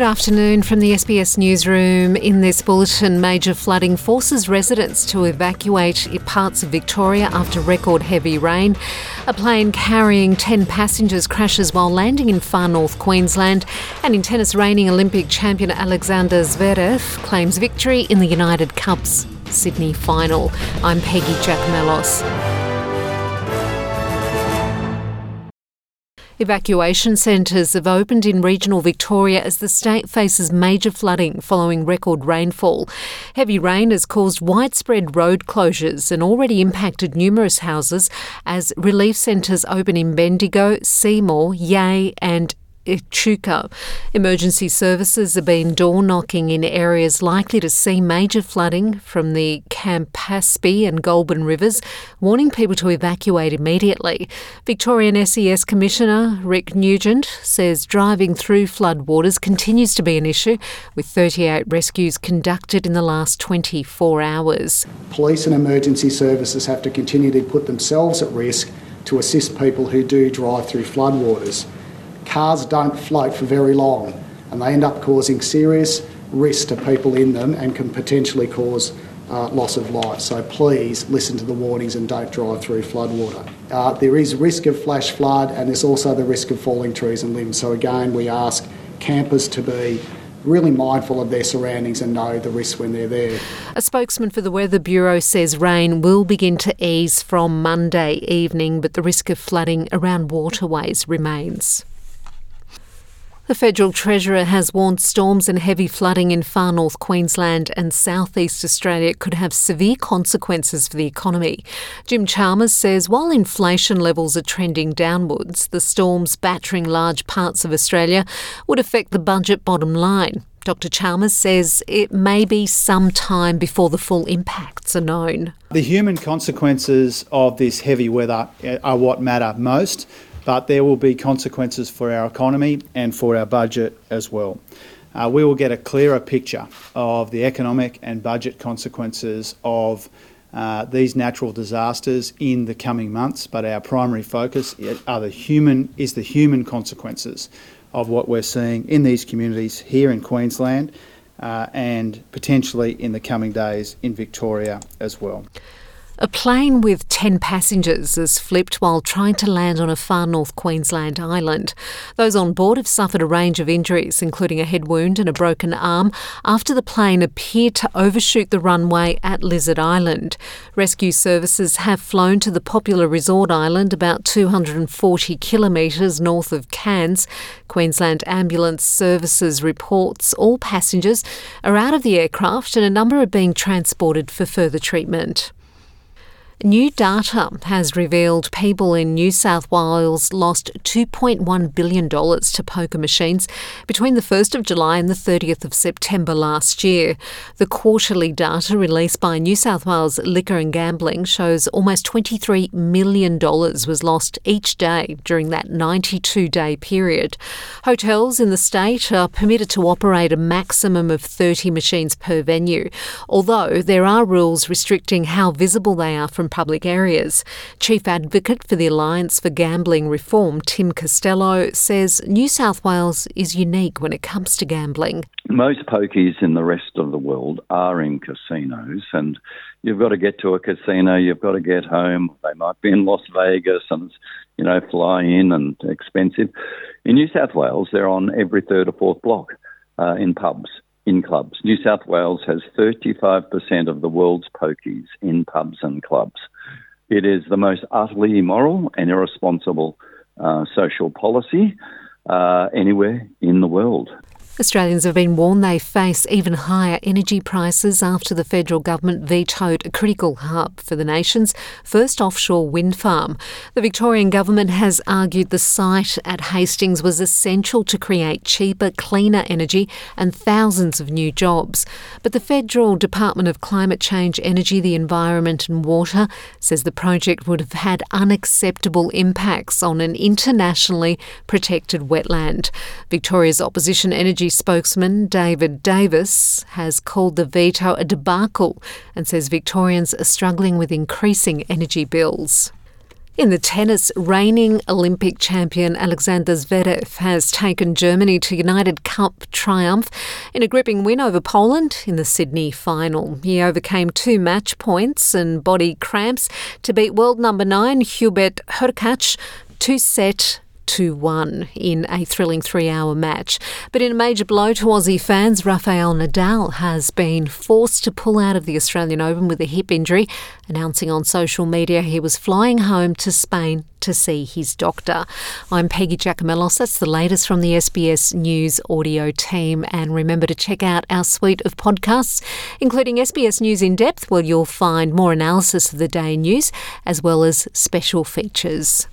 Good afternoon from the SBS newsroom. In this bulletin, major flooding forces residents to evacuate parts of Victoria after record heavy rain. A plane carrying 10 passengers crashes while landing in far north Queensland. And in tennis, reigning Olympic champion Alexander Zverev claims victory in the United Cups Sydney final. I'm Peggy Giakoumelos. Evacuation centres have opened in regional Victoria as the state faces major flooding following record rainfall. Heavy rain has caused widespread road closures and already impacted numerous houses as relief centres open in Bendigo, Seymour, Yea, and Echuca. Emergency services have been door knocking in areas likely to see major flooding from the Campaspe and Goulburn rivers, warning people to evacuate immediately. Victorian SES Commissioner Rick Nugent says driving through floodwaters continues to be an issue, with 38 rescues conducted in the last 24 hours. Police and emergency services have to continue to put themselves at risk to assist people who do drive through floodwaters cars don't float for very long and they end up causing serious risk to people in them and can potentially cause uh, loss of life. So please listen to the warnings and don't drive through floodwater. Uh, there is risk of flash flood and there's also the risk of falling trees and limbs. So again, we ask campers to be really mindful of their surroundings and know the risks when they're there. A spokesman for the Weather Bureau says rain will begin to ease from Monday evening, but the risk of flooding around waterways remains. The Federal Treasurer has warned storms and heavy flooding in far north Queensland and southeast Australia could have severe consequences for the economy. Jim Chalmers says while inflation levels are trending downwards, the storms battering large parts of Australia would affect the budget bottom line. Dr. Chalmers says it may be some time before the full impacts are known. The human consequences of this heavy weather are what matter most but there will be consequences for our economy and for our budget as well. Uh, we will get a clearer picture of the economic and budget consequences of uh, these natural disasters in the coming months, but our primary focus are the human is the human consequences of what we're seeing in these communities here in Queensland uh, and potentially in the coming days in Victoria as well. A plane with 10 passengers has flipped while trying to land on a far north Queensland island. Those on board have suffered a range of injuries, including a head wound and a broken arm, after the plane appeared to overshoot the runway at Lizard Island. Rescue services have flown to the popular resort island about 240 kilometres north of Cairns. Queensland Ambulance Services reports all passengers are out of the aircraft and a number are being transported for further treatment. New data has revealed people in New South Wales lost $2.1 billion to poker machines between the 1st of July and the 30th of September last year. The quarterly data released by New South Wales Liquor and Gambling shows almost $23 million was lost each day during that 92 day period. Hotels in the state are permitted to operate a maximum of 30 machines per venue, although there are rules restricting how visible they are from public areas. Chief Advocate for the Alliance for Gambling Reform, Tim Costello, says New South Wales is unique when it comes to gambling. Most pokies in the rest of the world are in casinos, and you've got to get to a casino, you've got to get home. They might be in Las Vegas and you know, fly in and expensive. In New South Wales, they're on every third or fourth block uh, in pubs in clubs. New South Wales has 35% of the world's pokies in pubs and clubs. It is the most utterly immoral and irresponsible uh, social policy uh, anywhere in the world. Australians have been warned they face even higher energy prices after the federal government vetoed a critical hub for the nation's first offshore wind farm. The Victorian government has argued the site at Hastings was essential to create cheaper, cleaner energy and thousands of new jobs. But the Federal Department of Climate Change, Energy, the Environment and Water says the project would have had unacceptable impacts on an internationally protected wetland. Victoria's opposition energy spokesman David Davis has called the veto a debacle and says Victorians are struggling with increasing energy bills. In the tennis, reigning Olympic champion Alexander Zverev has taken Germany to United Cup triumph in a gripping win over Poland in the Sydney final. He overcame two match points and body cramps to beat world number nine Hubert Hurkacz two set 2 1 in a thrilling three hour match. But in a major blow to Aussie fans, Rafael Nadal has been forced to pull out of the Australian Open with a hip injury, announcing on social media he was flying home to Spain to see his doctor. I'm Peggy Giakoumelos. That's the latest from the SBS News audio team. And remember to check out our suite of podcasts, including SBS News in Depth, where you'll find more analysis of the day news as well as special features.